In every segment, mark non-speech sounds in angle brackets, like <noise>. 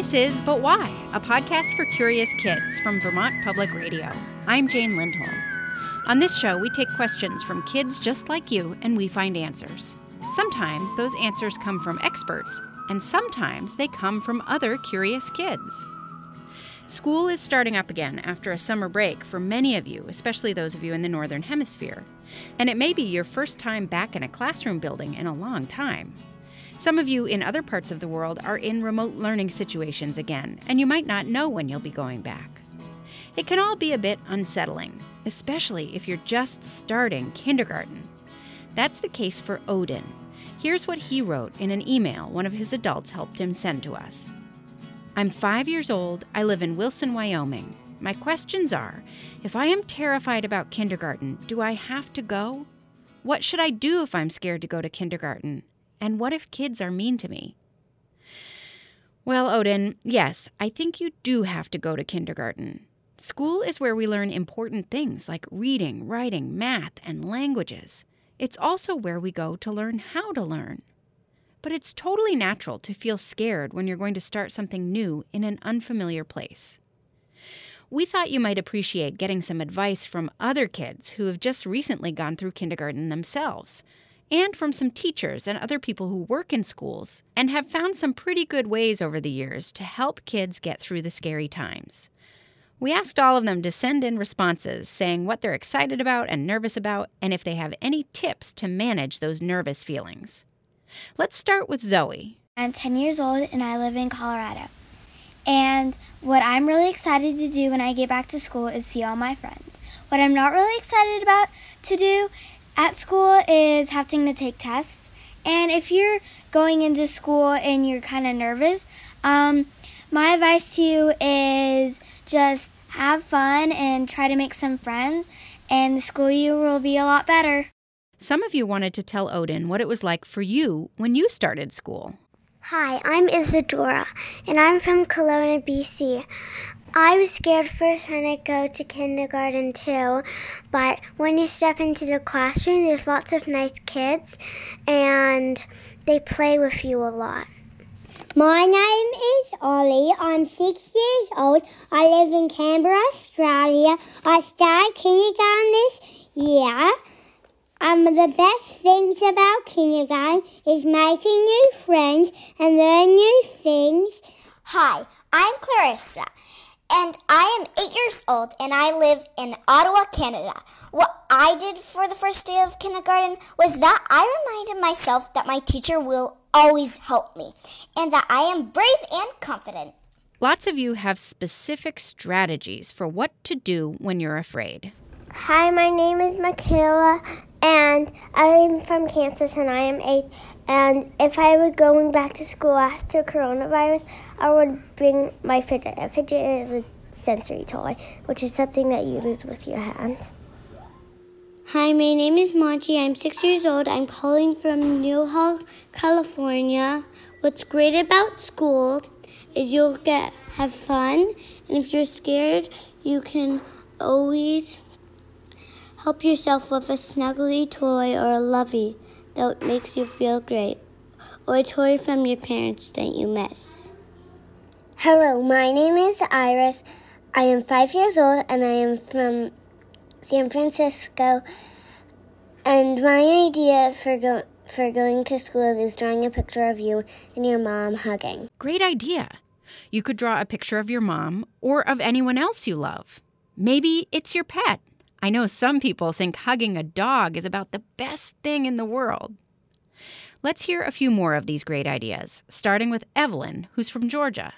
This is But Why, a podcast for curious kids from Vermont Public Radio. I'm Jane Lindholm. On this show, we take questions from kids just like you and we find answers. Sometimes those answers come from experts, and sometimes they come from other curious kids. School is starting up again after a summer break for many of you, especially those of you in the Northern Hemisphere. And it may be your first time back in a classroom building in a long time. Some of you in other parts of the world are in remote learning situations again, and you might not know when you'll be going back. It can all be a bit unsettling, especially if you're just starting kindergarten. That's the case for Odin. Here's what he wrote in an email one of his adults helped him send to us. I'm five years old. I live in Wilson, Wyoming. My questions are if I am terrified about kindergarten, do I have to go? What should I do if I'm scared to go to kindergarten? And what if kids are mean to me? Well, Odin, yes, I think you do have to go to kindergarten. School is where we learn important things like reading, writing, math, and languages. It's also where we go to learn how to learn. But it's totally natural to feel scared when you're going to start something new in an unfamiliar place. We thought you might appreciate getting some advice from other kids who have just recently gone through kindergarten themselves and from some teachers and other people who work in schools and have found some pretty good ways over the years to help kids get through the scary times. We asked all of them to send in responses saying what they're excited about and nervous about, and if they have any tips to manage those nervous feelings. Let's start with Zoe. I'm 10 years old and I live in Colorado. And what I'm really excited to do when I get back to school is see all my friends. What I'm not really excited about to do at school is having to take tests. And if you're going into school and you're kind of nervous, um, my advice to you is just have fun and try to make some friends, and the school year will be a lot better. Some of you wanted to tell Odin what it was like for you when you started school. Hi, I'm Isadora, and I'm from Kelowna, BC. I was scared first when I go to kindergarten too, but when you step into the classroom, there's lots of nice kids and they play with you a lot. My name is Ollie. I'm six years old. I live in Canberra, Australia. I started kindergarten this year. Um, the best things about kindergarten is making new friends and learning new things. Hi, I'm Clarissa and I am eight years old and I live in Ottawa, Canada. What I did for the first day of kindergarten was that I reminded myself that my teacher will always help me and that I am brave and confident. Lots of you have specific strategies for what to do when you're afraid. Hi, my name is Michaela and I'm from Kansas and I am eight. And if I were going back to school after coronavirus, I would bring my fidget. A fidget is a sensory toy, which is something that you use with your hand. Hi, my name is Monty. I'm six years old. I'm calling from Newhall, California. What's great about school is you'll get have fun, and if you're scared, you can always help yourself with a snuggly toy or a lovey that makes you feel great, or a toy from your parents that you miss. Hello, my name is Iris. I am five years old and I am from San Francisco. And my idea for go- for going to school is drawing a picture of you and your mom hugging. Great idea. You could draw a picture of your mom or of anyone else you love. Maybe it's your pet. I know some people think hugging a dog is about the best thing in the world. Let's hear a few more of these great ideas, starting with Evelyn, who's from Georgia.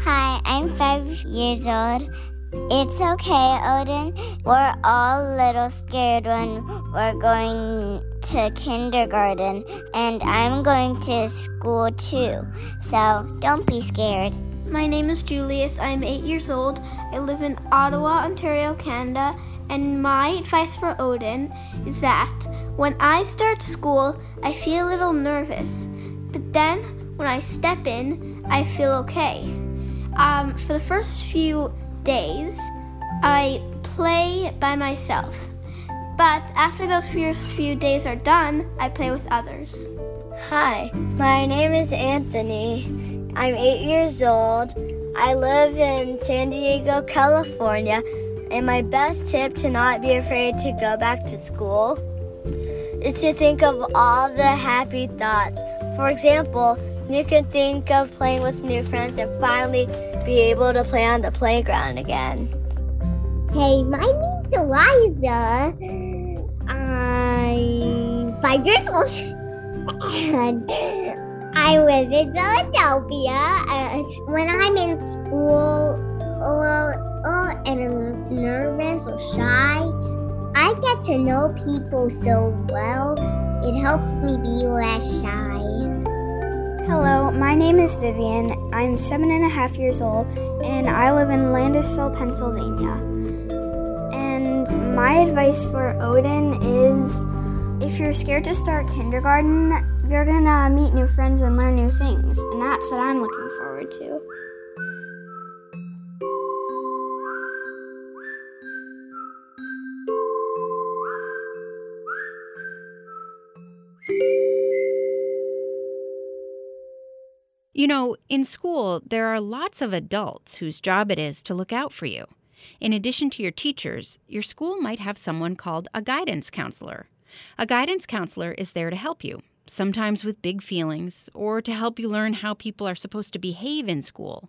Hi, I'm five years old It's okay, Odin. We're all a little scared when we're going to kindergarten, and I'm going to school too. So don't be scared. My name is Julius. I'm eight years old. I live in Ottawa, Ontario, Canada. And my advice for Odin is that when I start school, I feel a little nervous. But then when I step in, I feel okay. Um, for the first few days, I play by myself. But after those first few days are done, I play with others. Hi, my name is Anthony. I'm eight years old. I live in San Diego, California, and my best tip to not be afraid to go back to school is to think of all the happy thoughts. For example, you can think of playing with new friends and finally be able to play on the playground again. Hey, my name's Eliza. I'm five years old. <laughs> And I live in Philadelphia. And when I'm in school uh, and I'm nervous or shy, I get to know people so well. It helps me be less shy. Hello, my name is Vivian. I'm seven and a half years old, and I live in Landisville, Pennsylvania. And my advice for Odin is if you're scared to start kindergarten, you're gonna meet new friends and learn new things, and that's what I'm looking forward to. You know, in school, there are lots of adults whose job it is to look out for you. In addition to your teachers, your school might have someone called a guidance counselor. A guidance counselor is there to help you, sometimes with big feelings, or to help you learn how people are supposed to behave in school.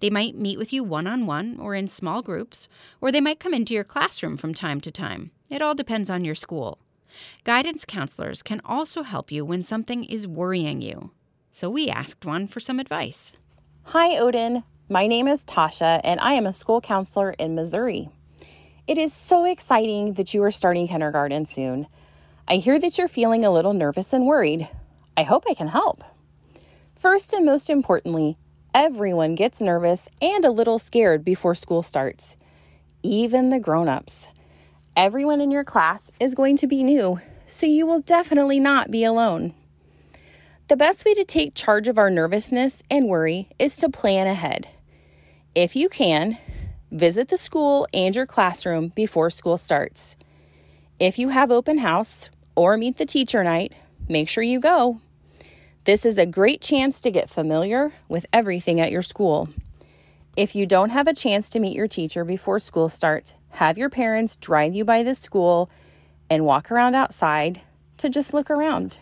They might meet with you one on one or in small groups, or they might come into your classroom from time to time. It all depends on your school. Guidance counselors can also help you when something is worrying you. So we asked one for some advice. Hi, Odin. My name is Tasha, and I am a school counselor in Missouri. It is so exciting that you are starting kindergarten soon. I hear that you're feeling a little nervous and worried. I hope I can help. First and most importantly, everyone gets nervous and a little scared before school starts, even the grown ups. Everyone in your class is going to be new, so you will definitely not be alone. The best way to take charge of our nervousness and worry is to plan ahead. If you can, visit the school and your classroom before school starts. If you have open house or meet the teacher night, make sure you go. This is a great chance to get familiar with everything at your school. If you don't have a chance to meet your teacher before school starts, have your parents drive you by the school and walk around outside to just look around.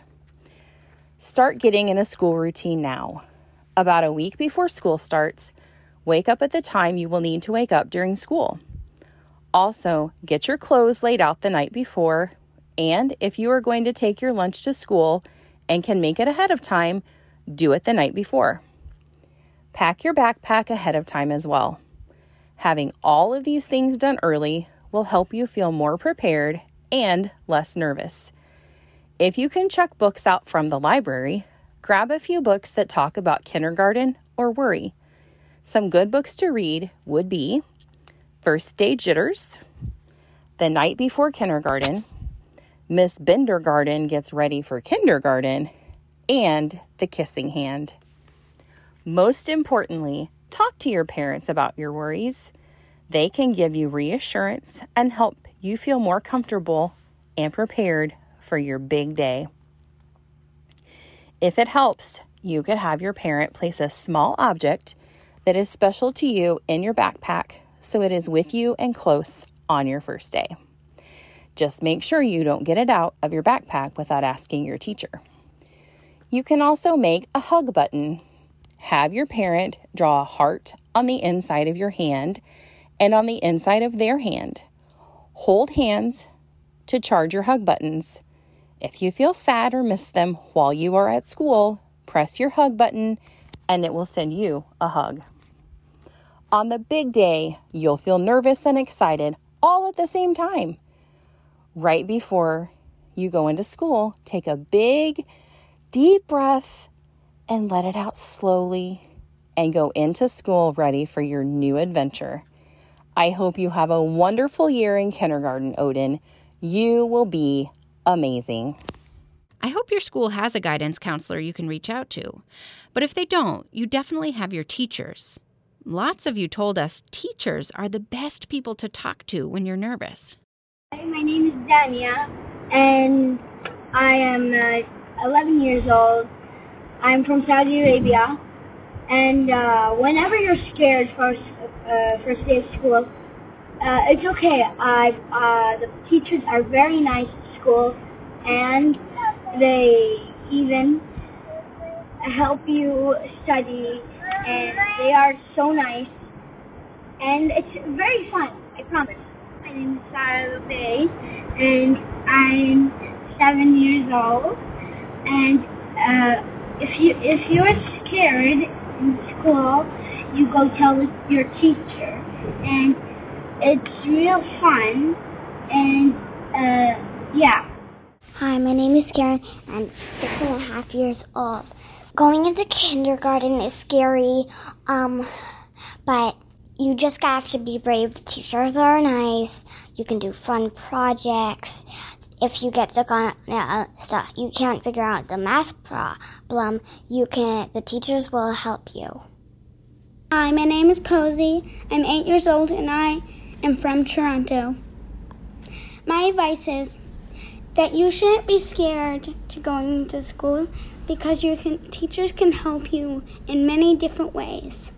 Start getting in a school routine now. About a week before school starts, wake up at the time you will need to wake up during school. Also, get your clothes laid out the night before, and if you are going to take your lunch to school and can make it ahead of time, do it the night before. Pack your backpack ahead of time as well. Having all of these things done early will help you feel more prepared and less nervous. If you can check books out from the library, grab a few books that talk about kindergarten or worry. Some good books to read would be First Day Jitters, The Night Before Kindergarten, Miss Bindergarten Gets Ready for Kindergarten, and The Kissing Hand. Most importantly, talk to your parents about your worries. They can give you reassurance and help you feel more comfortable and prepared for your big day. If it helps, you could have your parent place a small object that is special to you in your backpack so it is with you and close on your first day. Just make sure you don't get it out of your backpack without asking your teacher. You can also make a hug button. Have your parent draw a heart on the inside of your hand and on the inside of their hand. Hold hands to charge your hug buttons if you feel sad or miss them while you are at school, press your hug button and it will send you a hug. On the big day, you'll feel nervous and excited all at the same time. Right before you go into school, take a big, deep breath and let it out slowly and go into school ready for your new adventure. I hope you have a wonderful year in kindergarten, Odin. You will be amazing. I hope your school has a guidance counselor you can reach out to. But if they don't, you definitely have your teachers. Lots of you told us teachers are the best people to talk to when you're nervous. Hi, my name is Dania, and I am uh, 11 years old. I'm from Saudi Arabia, and uh, whenever you're scared for uh, first day of school, uh, it's okay. I uh, the teachers are very nice at school, and they even help you study, and they are so nice, and it's very fun. I promise. My name is Sarah Bay, and I'm seven years old, and uh, if you if you're scared in school, you go tell your teacher, and it's real fun, and uh, yeah. Hi, my name is Karen. I'm six and a half years old. Going into kindergarten is scary, um, but you just have to be brave. The teachers are nice. You can do fun projects. If you get stuck on uh, stuff, you can't figure out the math problem. You can. The teachers will help you. Hi, my name is Posey. I'm eight years old and I am from Toronto. My advice is that you shouldn't be scared to going to school because your teachers can help you in many different ways.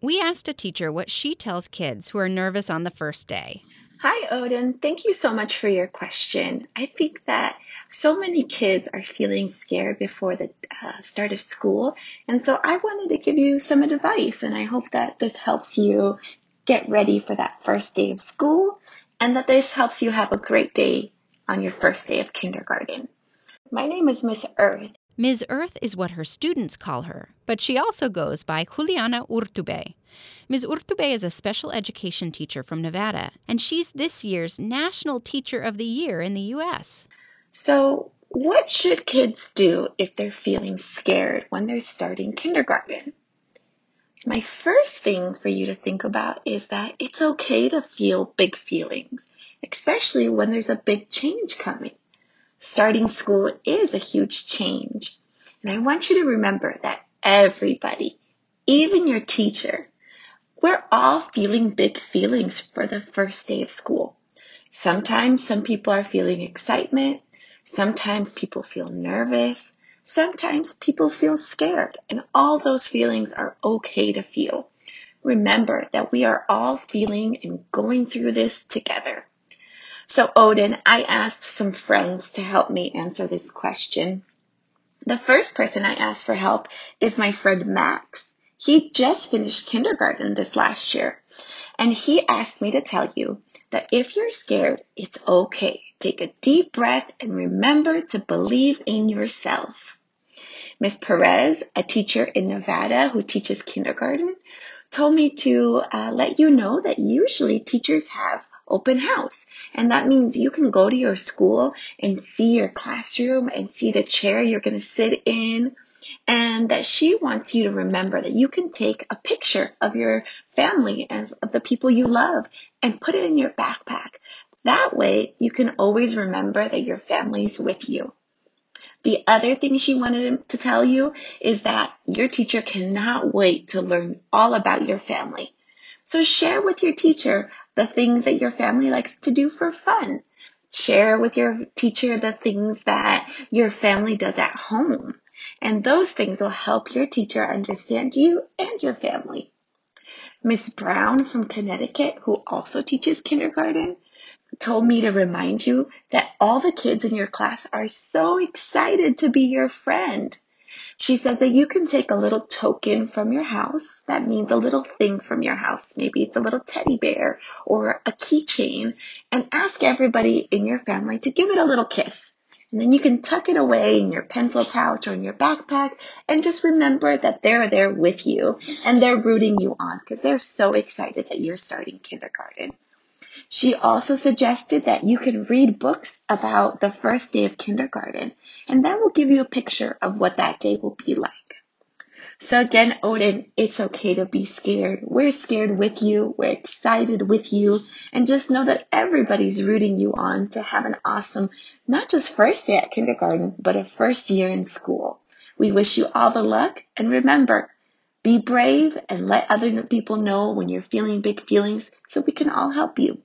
We asked a teacher what she tells kids who are nervous on the first day. Hi, Odin. Thank you so much for your question. I think that so many kids are feeling scared before the uh, start of school. And so I wanted to give you some advice, and I hope that this helps you get ready for that first day of school and that this helps you have a great day on your first day of kindergarten. My name is Miss Earth, Ms. Earth is what her students call her, but she also goes by Juliana Urtubey. Ms. Urtubey is a special education teacher from Nevada, and she's this year's National Teacher of the Year in the U.S. So, what should kids do if they're feeling scared when they're starting kindergarten? My first thing for you to think about is that it's okay to feel big feelings, especially when there's a big change coming starting school is a huge change. And I want you to remember that everybody, even your teacher, we're all feeling big feelings for the first day of school. Sometimes some people are feeling excitement. Sometimes people feel nervous. Sometimes people feel scared. And all those feelings are okay to feel. Remember that we are all feeling and going through this together. So, Odin, I asked some friends to help me answer this question. The first person I asked for help is my friend Max. He just finished kindergarten this last year, and he asked me to tell you that if you're scared, it's okay. Take a deep breath and remember to believe in yourself. Miss Perez, a teacher in Nevada who teaches kindergarten, told me to uh, let you know that usually teachers have open house. And that means you can go to your school and see your classroom and see the chair you're going to sit in. And that she wants you to remember that you can take a picture of your family and of the people you love and put it in your backpack. That way you can always remember that your family's with you. The other thing she wanted to tell you is that your teacher cannot wait to learn all about your family. So share with your teacher the things that your family likes to do for fun. Share with your teacher the things that your family does at home. And those things will help your teacher understand you and your family. Miss Brown from Connecticut, who also teaches kindergarten, told me to remind you that all the kids in your class are so excited to be your friend. She says that you can take a little token from your house. That means a little thing from your house. Maybe it's a little teddy bear or a keychain and ask everybody in your family to give it a little kiss. And then you can tuck it away in your pencil pouch or in your backpack and just remember that they're there with you and they're rooting you on because they're so excited that you're starting kindergarten. She also suggested that you can read books about the first day of kindergarten and that will give you a picture of what that day will be like. So again, Odin, it's okay to be scared. We're scared with you. We're excited with you. And just know that everybody's rooting you on to have an awesome, not just first day at kindergarten, but a first year in school. We wish you all the luck. And remember, be brave and let other people know when you're feeling big feelings so we can all help you.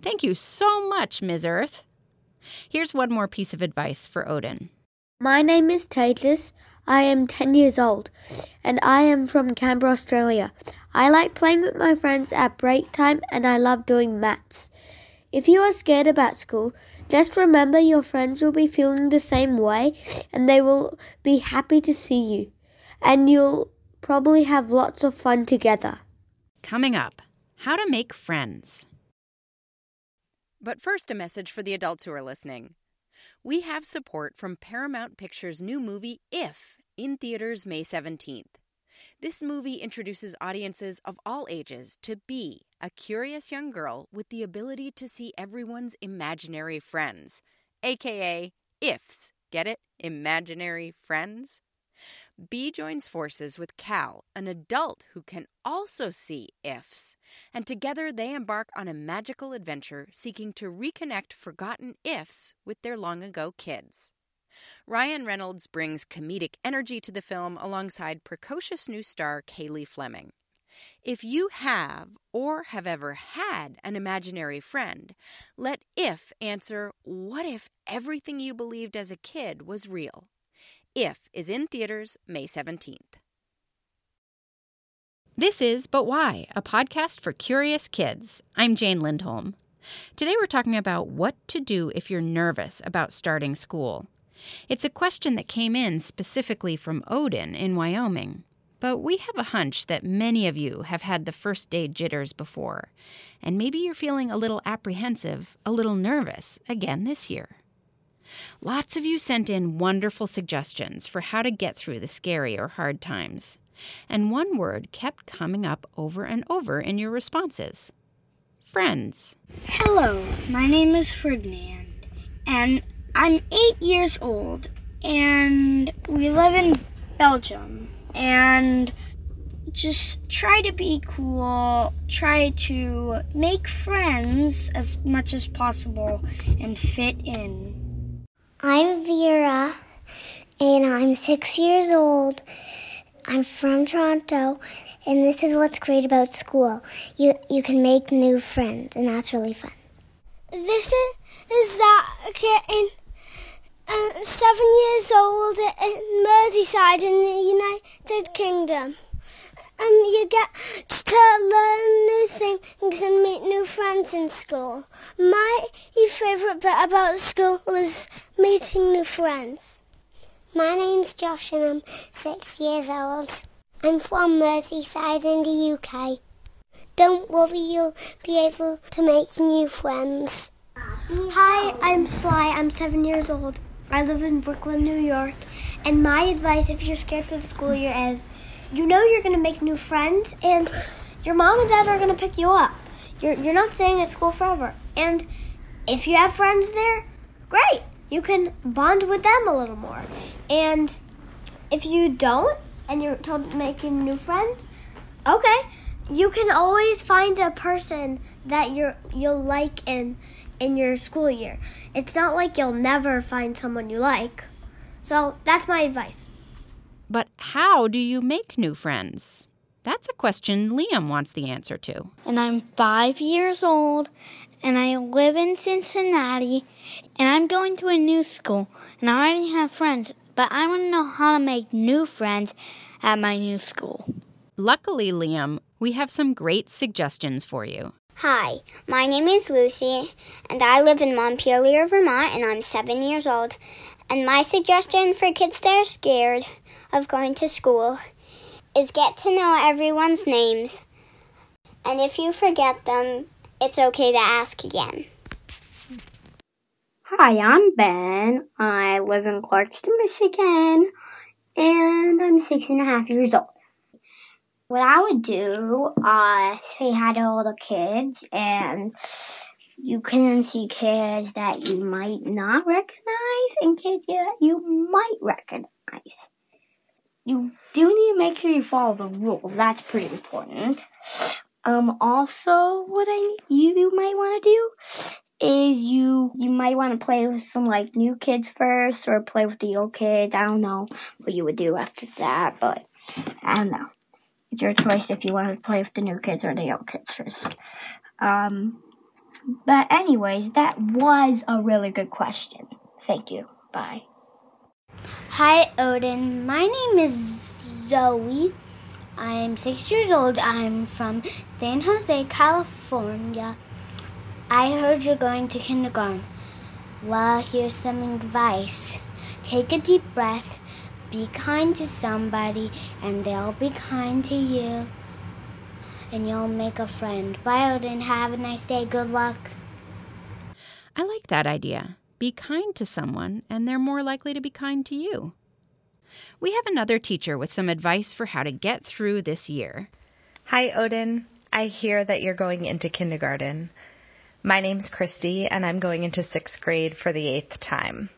Thank you so much, Ms. Earth. Here's one more piece of advice for Odin. My name is Titus. I am 10 years old and I am from Canberra, Australia. I like playing with my friends at break time and I love doing maths. If you are scared about school, just remember your friends will be feeling the same way and they will be happy to see you. And you'll probably have lots of fun together. Coming up, how to make friends. But first, a message for the adults who are listening. We have support from Paramount Pictures' new movie, If, in theaters May 17th. This movie introduces audiences of all ages to Bee, a curious young girl with the ability to see everyone's imaginary friends, aka IFs. Get it? Imaginary friends? Bee joins forces with Cal, an adult who can also see ifs, and together they embark on a magical adventure seeking to reconnect forgotten ifs with their long ago kids. Ryan Reynolds brings comedic energy to the film alongside precocious new star Cailey Fleming. If you have or have ever had an imaginary friend, let if answer what if everything you believed as a kid was real? If is in theaters May 17th. This is But Why, a podcast for curious kids. I'm Jane Lindholm. Today we're talking about what to do if you're nervous about starting school. It's a question that came in specifically from Odin in Wyoming. But we have a hunch that many of you have had the first day jitters before, and maybe you're feeling a little apprehensive, a little nervous again this year. Lots of you sent in wonderful suggestions for how to get through the scary or hard times. And one word kept coming up over and over in your responses friends. Hello, my name is Ferdinand, and I'm eight years old, and we live in Belgium. And just try to be cool, try to make friends as much as possible, and fit in. I'm Vera, and I'm six years old. I'm from Toronto, and this is what's great about school. You you can make new friends, and that's really fun. This is, Zach, and seven years old in Merseyside in the United Kingdom. Um, you get to learn new things and meet new friends in school. My favourite bit about school was meeting new friends. My name's Josh and I'm six years old. I'm from Merseyside in the UK. Don't worry, you'll be able to make new friends. Hi, I'm Sly. I'm seven years old. I live in Brooklyn, New York. And my advice if you're scared for the school year is you know you're going to make new friends and your mom and dad are going to pick you up. You're, you're not staying at school forever. And if you have friends there, great. You can bond with them a little more. And if you don't and you're told making new friends, okay. You can always find a person that you're you'll like in in your school year. It's not like you'll never find someone you like. So that's my advice. But how do you make new friends? That's a question Liam wants the answer to. And I'm five years old, and I live in Cincinnati, and I'm going to a new school, and I already have friends, but I want to know how to make new friends at my new school. Luckily, Liam, we have some great suggestions for you. Hi, my name is Lucy, and I live in Montpelier, Vermont, and I'm seven years old. And my suggestion for kids that are scared of going to school is get to know everyone's names. And if you forget them, it's okay to ask again. Hi, I'm Ben. I live in Clarkston, Michigan, and I'm six and a half years old. What I would do, uh, say hi to all the kids, and you can see kids that you might not recognize and kids that you might recognize. You do need to make sure you follow the rules. That's pretty important. Um, also, what I you, you might want to do is you you might want to play with some like new kids first or play with the old kids. I don't know what you would do after that, but I don't know. It's your choice if you want to play with the new kids or the old kids first. Um, but anyways, that was a really good question. Thank you. Bye. Hi, Odin. My name is Zoe. I'm six years old. I'm from San Jose, California. I heard you're going to kindergarten. Well, here's some advice. Take a deep breath, be kind to somebody, and they'll be kind to you. And you'll make a friend. Bye, Odin. Have a nice day. Good luck. I like that idea. Be kind to someone, and they're more likely to be kind to you. We have another teacher with some advice for how to get through this year. Hi, Odin. I hear that you're going into kindergarten. My name's Christy, and I'm going into sixth grade for the eighth time.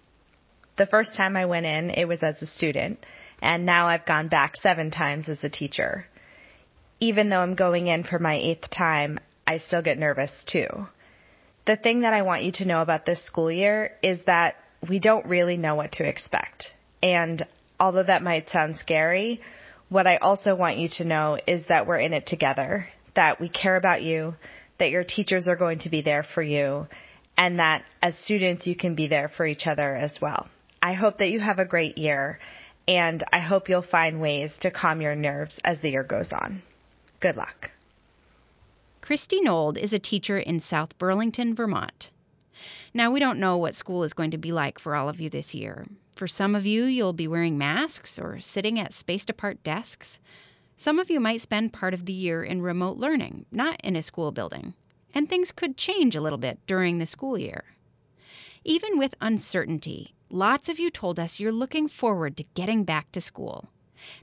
The first time I went in, it was as a student, and now I've gone back seven times as a teacher. Even though I'm going in for my eighth time, I still get nervous too. The thing that I want you to know about this school year is that we don't really know what to expect. And although that might sound scary, what I also want you to know is that we're in it together, that we care about you, that your teachers are going to be there for you, and that as students you can be there for each other as well. I hope that you have a great year, and I hope you'll find ways to calm your nerves as the year goes on. Good luck. Christy Nold is a teacher in South Burlington, Vermont. Now, we don't know what school is going to be like for all of you this year. For some of you, you'll be wearing masks or sitting at spaced apart desks. Some of you might spend part of the year in remote learning, not in a school building. And things could change a little bit during the school year. Even with uncertainty, lots of you told us you're looking forward to getting back to school.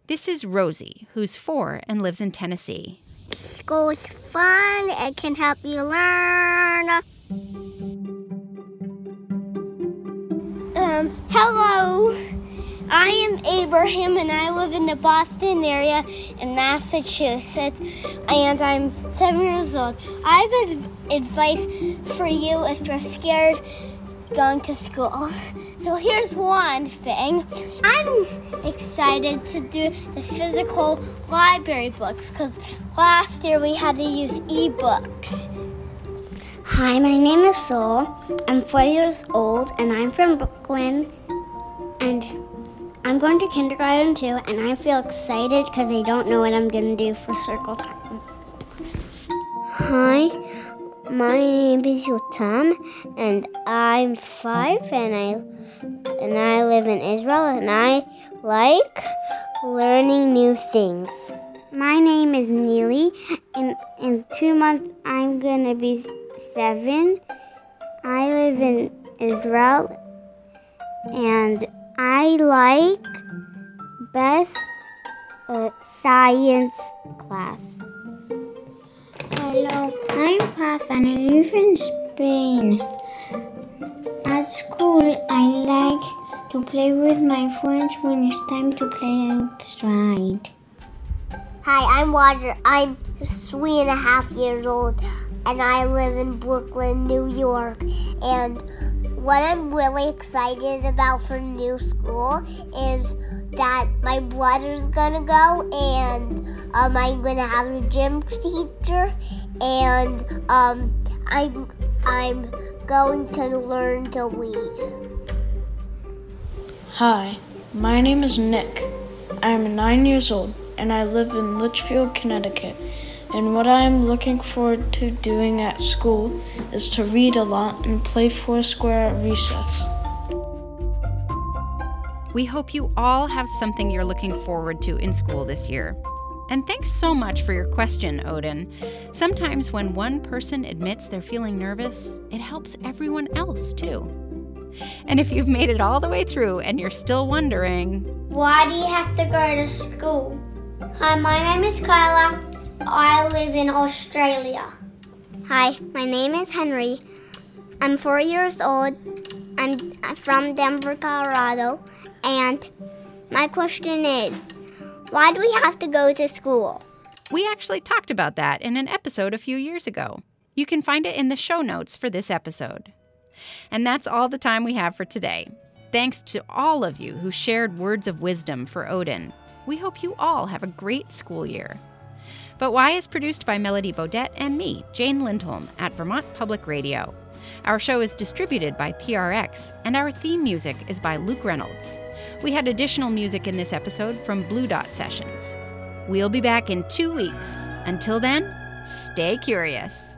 This is Rosie, who's four and lives in Tennessee. School's fun, it can help you learn. Um, hello. I am Abraham and I live in the Boston area in Massachusetts and I'm seven years old. I have advice for you if you're scared going to school. So here's one thing. I'm excited to do the physical library books because last year we had to use ebooks. Hi, my name is Sol. I'm four years old and I'm from Brooklyn. And I'm going to kindergarten too, and I feel excited because I don't know what I'm going to do for circle time. Hi, my name is Yotam, and I'm five, and I and I live in Israel, and I like learning new things. My name is Neely. and in two months, I'm gonna be seven. I live in Israel, and I like best uh, science class. Hello, I'm Paz and I live in Spain. At school, I like to play with my friends when it's time to play outside. Hi, I'm Roger. I'm three and a half years old and I live in Brooklyn, New York. And what I'm really excited about for new school is that my brother's gonna go and um, I'm gonna have a gym teacher and um, I'm I'm going to learn to read. Hi, my name is Nick. I am nine years old and I live in Litchfield, Connecticut. And what I am looking forward to doing at school is to read a lot and play Foursquare at recess. We hope you all have something you're looking forward to in school this year. And thanks so much for your question, Odin. Sometimes when one person admits they're feeling nervous, it helps everyone else too. And if you've made it all the way through and you're still wondering, why do you have to go to school? Hi, my name is Kyla. I live in Australia. Hi, my name is Henry. I'm four years old. I'm from Denver, Colorado. And my question is why do we have to go to school? We actually talked about that in an episode a few years ago. You can find it in the show notes for this episode. And that's all the time we have for today. Thanks to all of you who shared words of wisdom for Odin. We hope you all have a great school year. But Why is produced by Melody Bodette and me, Jane Lindholm, at Vermont Public Radio. Our show is distributed by PRX, and our theme music is by Luke Reynolds. We had additional music in this episode from Blue Dot Sessions. We'll be back in two weeks. Until then, stay curious.